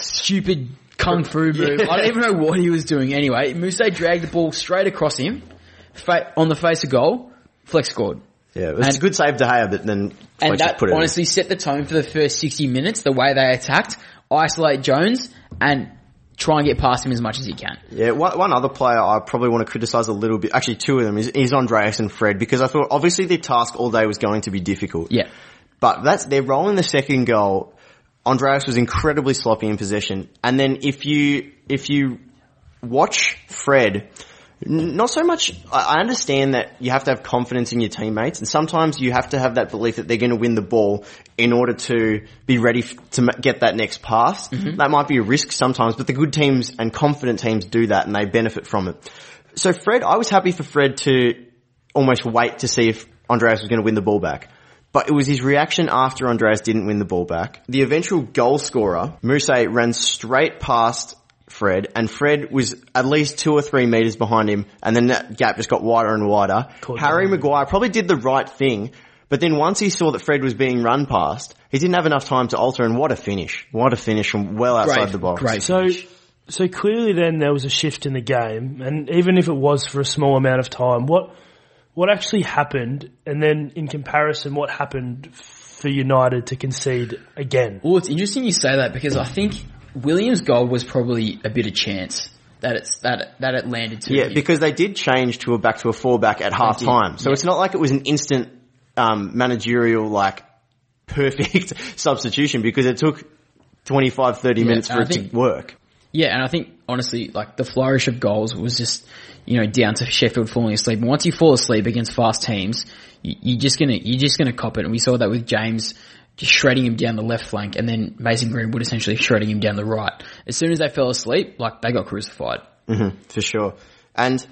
stupid kung fu move. I don't even know what he was doing. Anyway, Mousset dragged the ball straight across him, Fa- on the face of goal, Fleck scored. Yeah, it was And- a good save De Gea, but then And that put it in. honestly set the tone for the first 60 minutes, the way they attacked, isolate Jones, and try and get past him as much as you can. Yeah, one, one other player I probably want to criticise a little bit, actually two of them, is, is Andreas and Fred, because I thought obviously the task all day was going to be difficult. Yeah. But that's, they're rolling the second goal. Andreas was incredibly sloppy in possession. And then if you, if you watch Fred, not so much, I understand that you have to have confidence in your teammates and sometimes you have to have that belief that they're going to win the ball in order to be ready to get that next pass. Mm-hmm. That might be a risk sometimes, but the good teams and confident teams do that and they benefit from it. So Fred, I was happy for Fred to almost wait to see if Andreas was going to win the ball back. But it was his reaction after Andreas didn't win the ball back. The eventual goal scorer, Mousset, ran straight past Fred, and Fred was at least two or three meters behind him, and then that gap just got wider and wider. Harry Maguire probably did the right thing, but then once he saw that Fred was being run past, he didn't have enough time to alter, and what a finish. What a finish from well outside the box. Great So, so clearly then there was a shift in the game, and even if it was for a small amount of time, what what actually happened, and then in comparison, what happened for United to concede again? Well, it's interesting you say that because I think Williams' goal was probably a bit of chance that it's that that it landed to Yeah, him. because they did change to a back to a four back at half time, So yeah. it's not like it was an instant um, managerial like perfect substitution because it took 25, 30 Yeah, minutes for I it think- to work. Yeah, and I think honestly, like the flourish of goals was just, you know, down to Sheffield falling asleep. And once you fall asleep against fast teams, you, you're just gonna, you're just gonna cop it. And we saw that with James just shredding him down the left flank and then Mason Greenwood essentially shredding him down the right. As soon as they fell asleep, like they got crucified. hmm for sure. And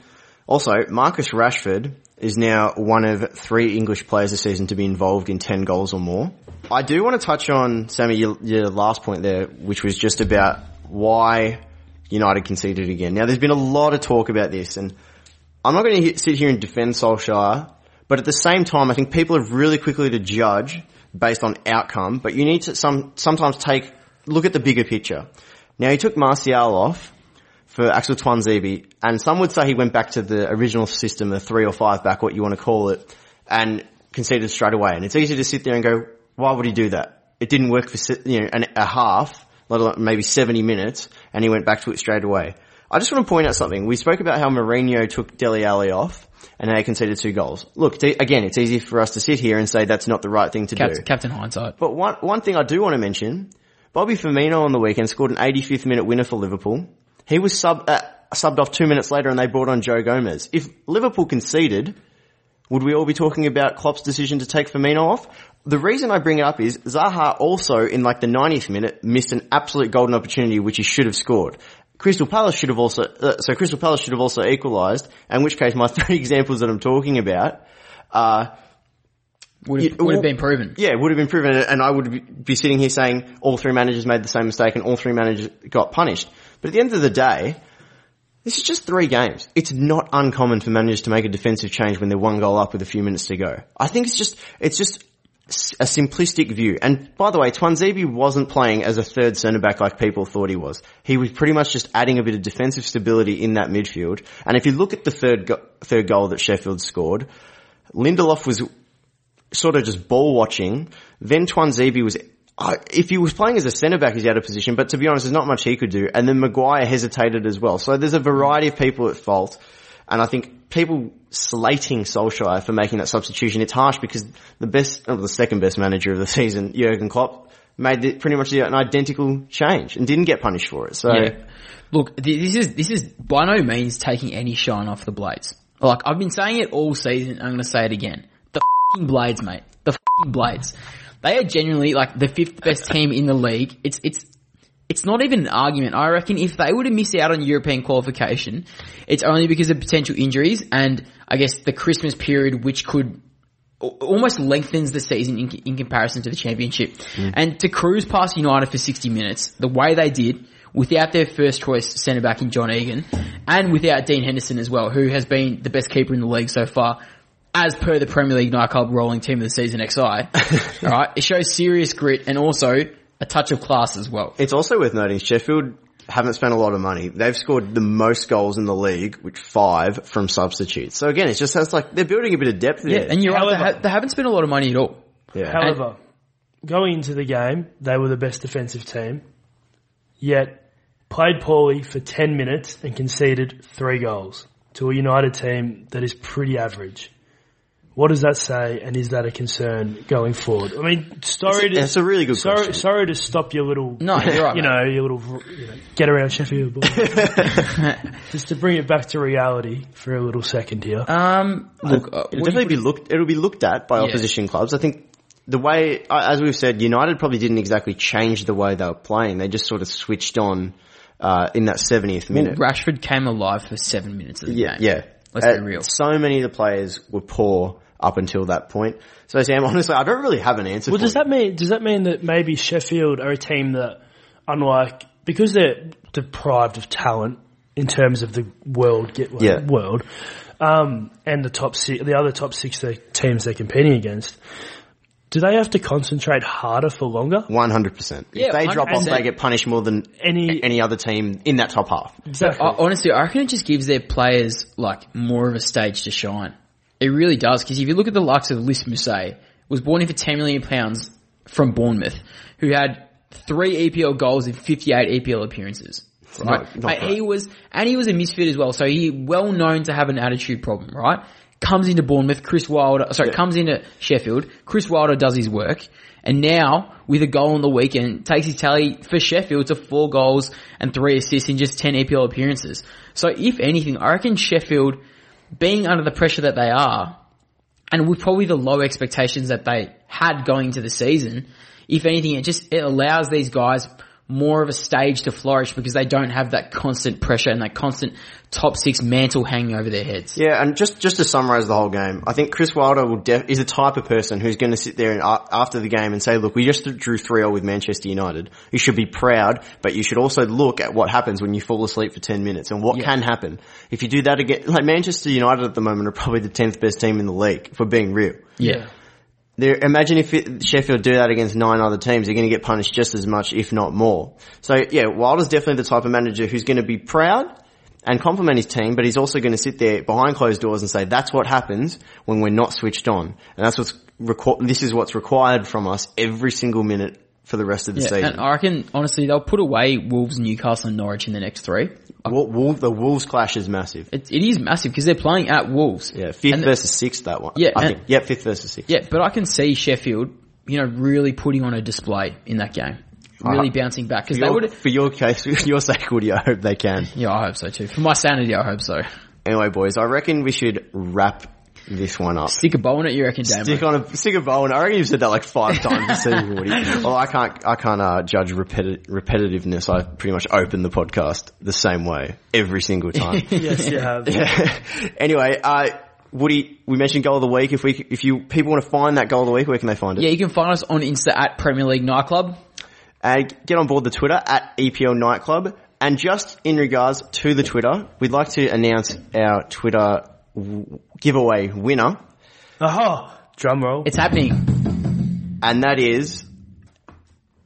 also, Marcus Rashford is now one of three English players this season to be involved in 10 goals or more. I do want to touch on, Sammy, your, your last point there, which was just about why United conceded again. Now, there's been a lot of talk about this, and I'm not going to sit here and defend Solskjaer, but at the same time, I think people are really quickly to judge based on outcome, but you need to some, sometimes take, look at the bigger picture. Now, he took Martial off, for Axel Tuanzebe, and some would say he went back to the original system, the three or five back, what you want to call it, and conceded straight away. And it's easy to sit there and go, why would he do that? It didn't work for you know an, a half, maybe 70 minutes, and he went back to it straight away. I just want to point out something. We spoke about how Mourinho took Dele Alli off, and they conceded two goals. Look, e- again, it's easy for us to sit here and say that's not the right thing to do. Captain, Captain hindsight. But one one thing I do want to mention, Bobby Firmino on the weekend scored an 85th minute winner for Liverpool. He was sub uh, subbed off two minutes later, and they brought on Joe Gomez. If Liverpool conceded, would we all be talking about Klopp's decision to take Firmino off? The reason I bring it up is Zaha also in like the 90th minute missed an absolute golden opportunity which he should have scored. Crystal Palace should have also, uh, so Crystal Palace should have also equalised, in which case my three examples that I'm talking about, uh, Would have, would have been proven. yeah, it would have been proven, and I would be- sitting here saying all three managers made the same mistake and all three managers got punished. But at the end of the day, this is just three games. It's not uncommon for managers to make a defensive change when they're one goal up with a few minutes to go. I think it's just, it's just a simplistic view. And by the way, Tuanzebe wasn't playing as a third centre back like people thought he was. He was pretty much just adding a bit of defensive stability in that midfield. And if you look at the third go- third goal that Sheffield scored, Lindelof was sort of just ball watching. Then Tuanzebe was, if he was playing as a centre back, he's out of position. But to be honest, there's not much he could do. And then Maguire hesitated as well. So there's a variety of people at fault. And I think people slating Solskjaer for making that substitution, it's harsh because the best, or the second best manager of the season, Jurgen Klopp, made pretty much an identical change and didn't get punished for it. So Yeah. Look, th- this is this is by no means taking any shine off the blades. Like I've been saying it all season. I'm going to say it again. The fucking blades, mate. The fucking blades. They are genuinely like the fifth best team in the league. It's it's it's not even an argument. I reckon if they were to miss out on European qualification, it's only because of potential injuries and I guess the Christmas period, which could almost lengthens the season in, in comparison to the championship. Mm. And to cruise past United for 60 minutes, the way they did, without their first choice centre back in John Egan, and without Dean Henderson as well, who has been the best keeper in the league so far, as per the Premier League nightclub rolling team of the season XI. Alright, it shows serious grit and also a touch of class as well. It's also worth noting Sheffield haven't spent a lot of money. They've scored the most goals in the league, which five from substitutes. So again, it's just it's like they're building a bit of depth in Yeah, there. and you're right. They, ha- they haven't spent a lot of money at all. yeah. However, going into the game, they were the best defensive team, yet played poorly for 10 minutes and conceded three goals to a United team that is pretty average. What does that say, and is that a concern going forward? I mean, sorry It's a- to it's a really good sorry, question. sorry to stop your little No, you're right, you mate. know your little you know, get around Sheffield, boy. just to bring it back to reality for a little second here. Um, look, uh, It'll definitely be looked. It'll be looked at by Yeah. opposition clubs. I think the way, uh, as we've said, United probably didn't exactly change the way they were playing. They just sort of switched on uh, in that 70th Well, minute. Rashford came alive for seven minutes of the yeah, game. yeah. Let's Uh, be real. So many of the players were poor up until that point. So Sam, honestly, I don't really have an answer. Well, for does you. that mean does that mean that maybe Sheffield are a team that, unlike because they're deprived of talent in terms of the world get well, Yeah. world, um, and the top six, the other top six teams they're competing against, do they have to concentrate harder for longer? One hundred percent. Yeah, If they drop off, they get punished more than Any any other team in that top half. exactly. I, honestly, I reckon it just gives their players like more of a stage to shine. It really does because if you look at the likes of Lys Mousset, was born in for ten million pounds from Bournemouth, who had three EPL goals in fifty-eight EPL appearances. Right, Not- not great. he was, and he was a misfit as well. So he well known to have an attitude problem. Right, comes into Bournemouth, Chris Wilder. Sorry, comes into Sheffield. Chris Wilder does his work, and now with a goal on the weekend, takes his tally for Sheffield to four goals and three assists in just ten EPL appearances. So if anything, I reckon Sheffield, being under the pressure that they are, and with probably the low expectations that they had going into the season, if anything, it just it allows these guys more of a stage to flourish because they don't have that constant pressure and that constant top six mantle hanging over their heads. Yeah, and just just to summarise the whole game, I think Chris Wilder will def- is the type of person who's going to sit there and, uh, after the game and say, "Look, we just drew 3-0 with Manchester United. You should be proud, but you should also look at what happens when you fall asleep for 10 minutes and what Yeah. can happen. If you do that again, like Manchester United at the moment are probably the 10th best team in the league, if we're being real. Yeah. Imagine if Sheffield do that against nine other teams, they're going to get punished just as much, if not more. So yeah, Wilder's definitely the type of manager who's going to be proud and compliment his team, but he's also going to sit there behind closed doors and say, that's what happens when we're not switched on. And that's what's, requ- this is what's required from us every single minute for the rest of the Yeah, season. and I reckon honestly they'll put away Wolves, Newcastle, and Norwich in the next three. Wol- Wol- the Wolves clash is massive. It, it is massive because they're playing at Wolves. Yeah, fifth And- versus sixth, that one. Yeah, I and- think. Yeah, fifth versus sixth. Yeah, but I can see Sheffield, you know, really putting on a display in that game, really Uh, bouncing back For because they your, would. for your case, for your sake, Woody, I hope they can. Yeah, I hope so too. For my sanity, I hope so. Anyway, boys, I reckon we should wrap this one up. Stick a bow in it, you reckon, Damo? Stick on a stick a bow, and I reckon you've said that like five times this season, Woody. Well, I can't I can't uh, judge repeti- repetitiveness. I pretty much open the podcast the same way every single time. yes, you have. anyway, uh, Woody, we mentioned goal of the week. If we if you people want to find that goal of the week, where can they find it? Yeah, you can find us on Insta at Premier League Nightclub. Uh, get on board the Twitter at EPL Nightclub. And just in regards to the Twitter, we'd like to announce our Twitter giveaway winner. Aha! Drum roll. It's happening. and that is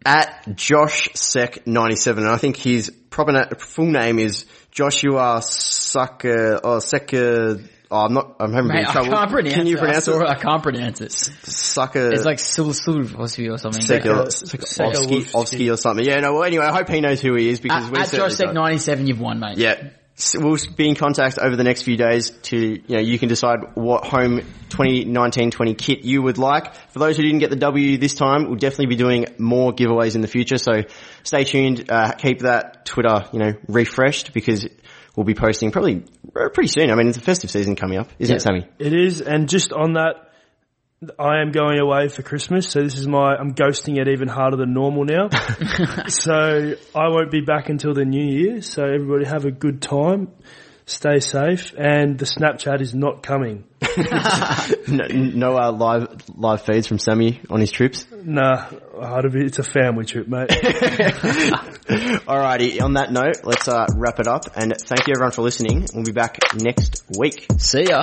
at Josh Sec ninety seven. And I think his proper na- full name is Joshua Sucker oh, or Secker. Oh, I'm not. I'm having Mate, of I trouble. can't pronounce Can you it. pronounce I, it? it. I can't pronounce it. Sucker. It's like Silvosky or something. Secker, Secker- Sekovsky, or something. Yeah, no. Well, anyway, I hope he knows who he is because At, we at Josh Sec 97, you've won, mate. Yeah. We'll be in contact over the next few days to, you know, you can decide what home 2019-20 kit you would like. For those who didn't get the W this time, we'll definitely be doing more giveaways in the future. So stay tuned, uh, keep that Twitter, you know, refreshed because we'll be posting probably uh, pretty soon. I mean, it's a festive season coming up, isn't Yeah. it, Sammy? It is, and just on that, I am going away for Christmas, so this is my, I'm ghosting it even harder than normal now. so I won't be back until the new year, so everybody have a good time, stay safe, and the Snapchat is not coming. No, no uh, live live feeds from Sammy on his trips. Nah, be- it's a family trip, mate. Alrighty, on that note, let's uh, wrap it up and thank you everyone for listening. We'll be back next week. See ya.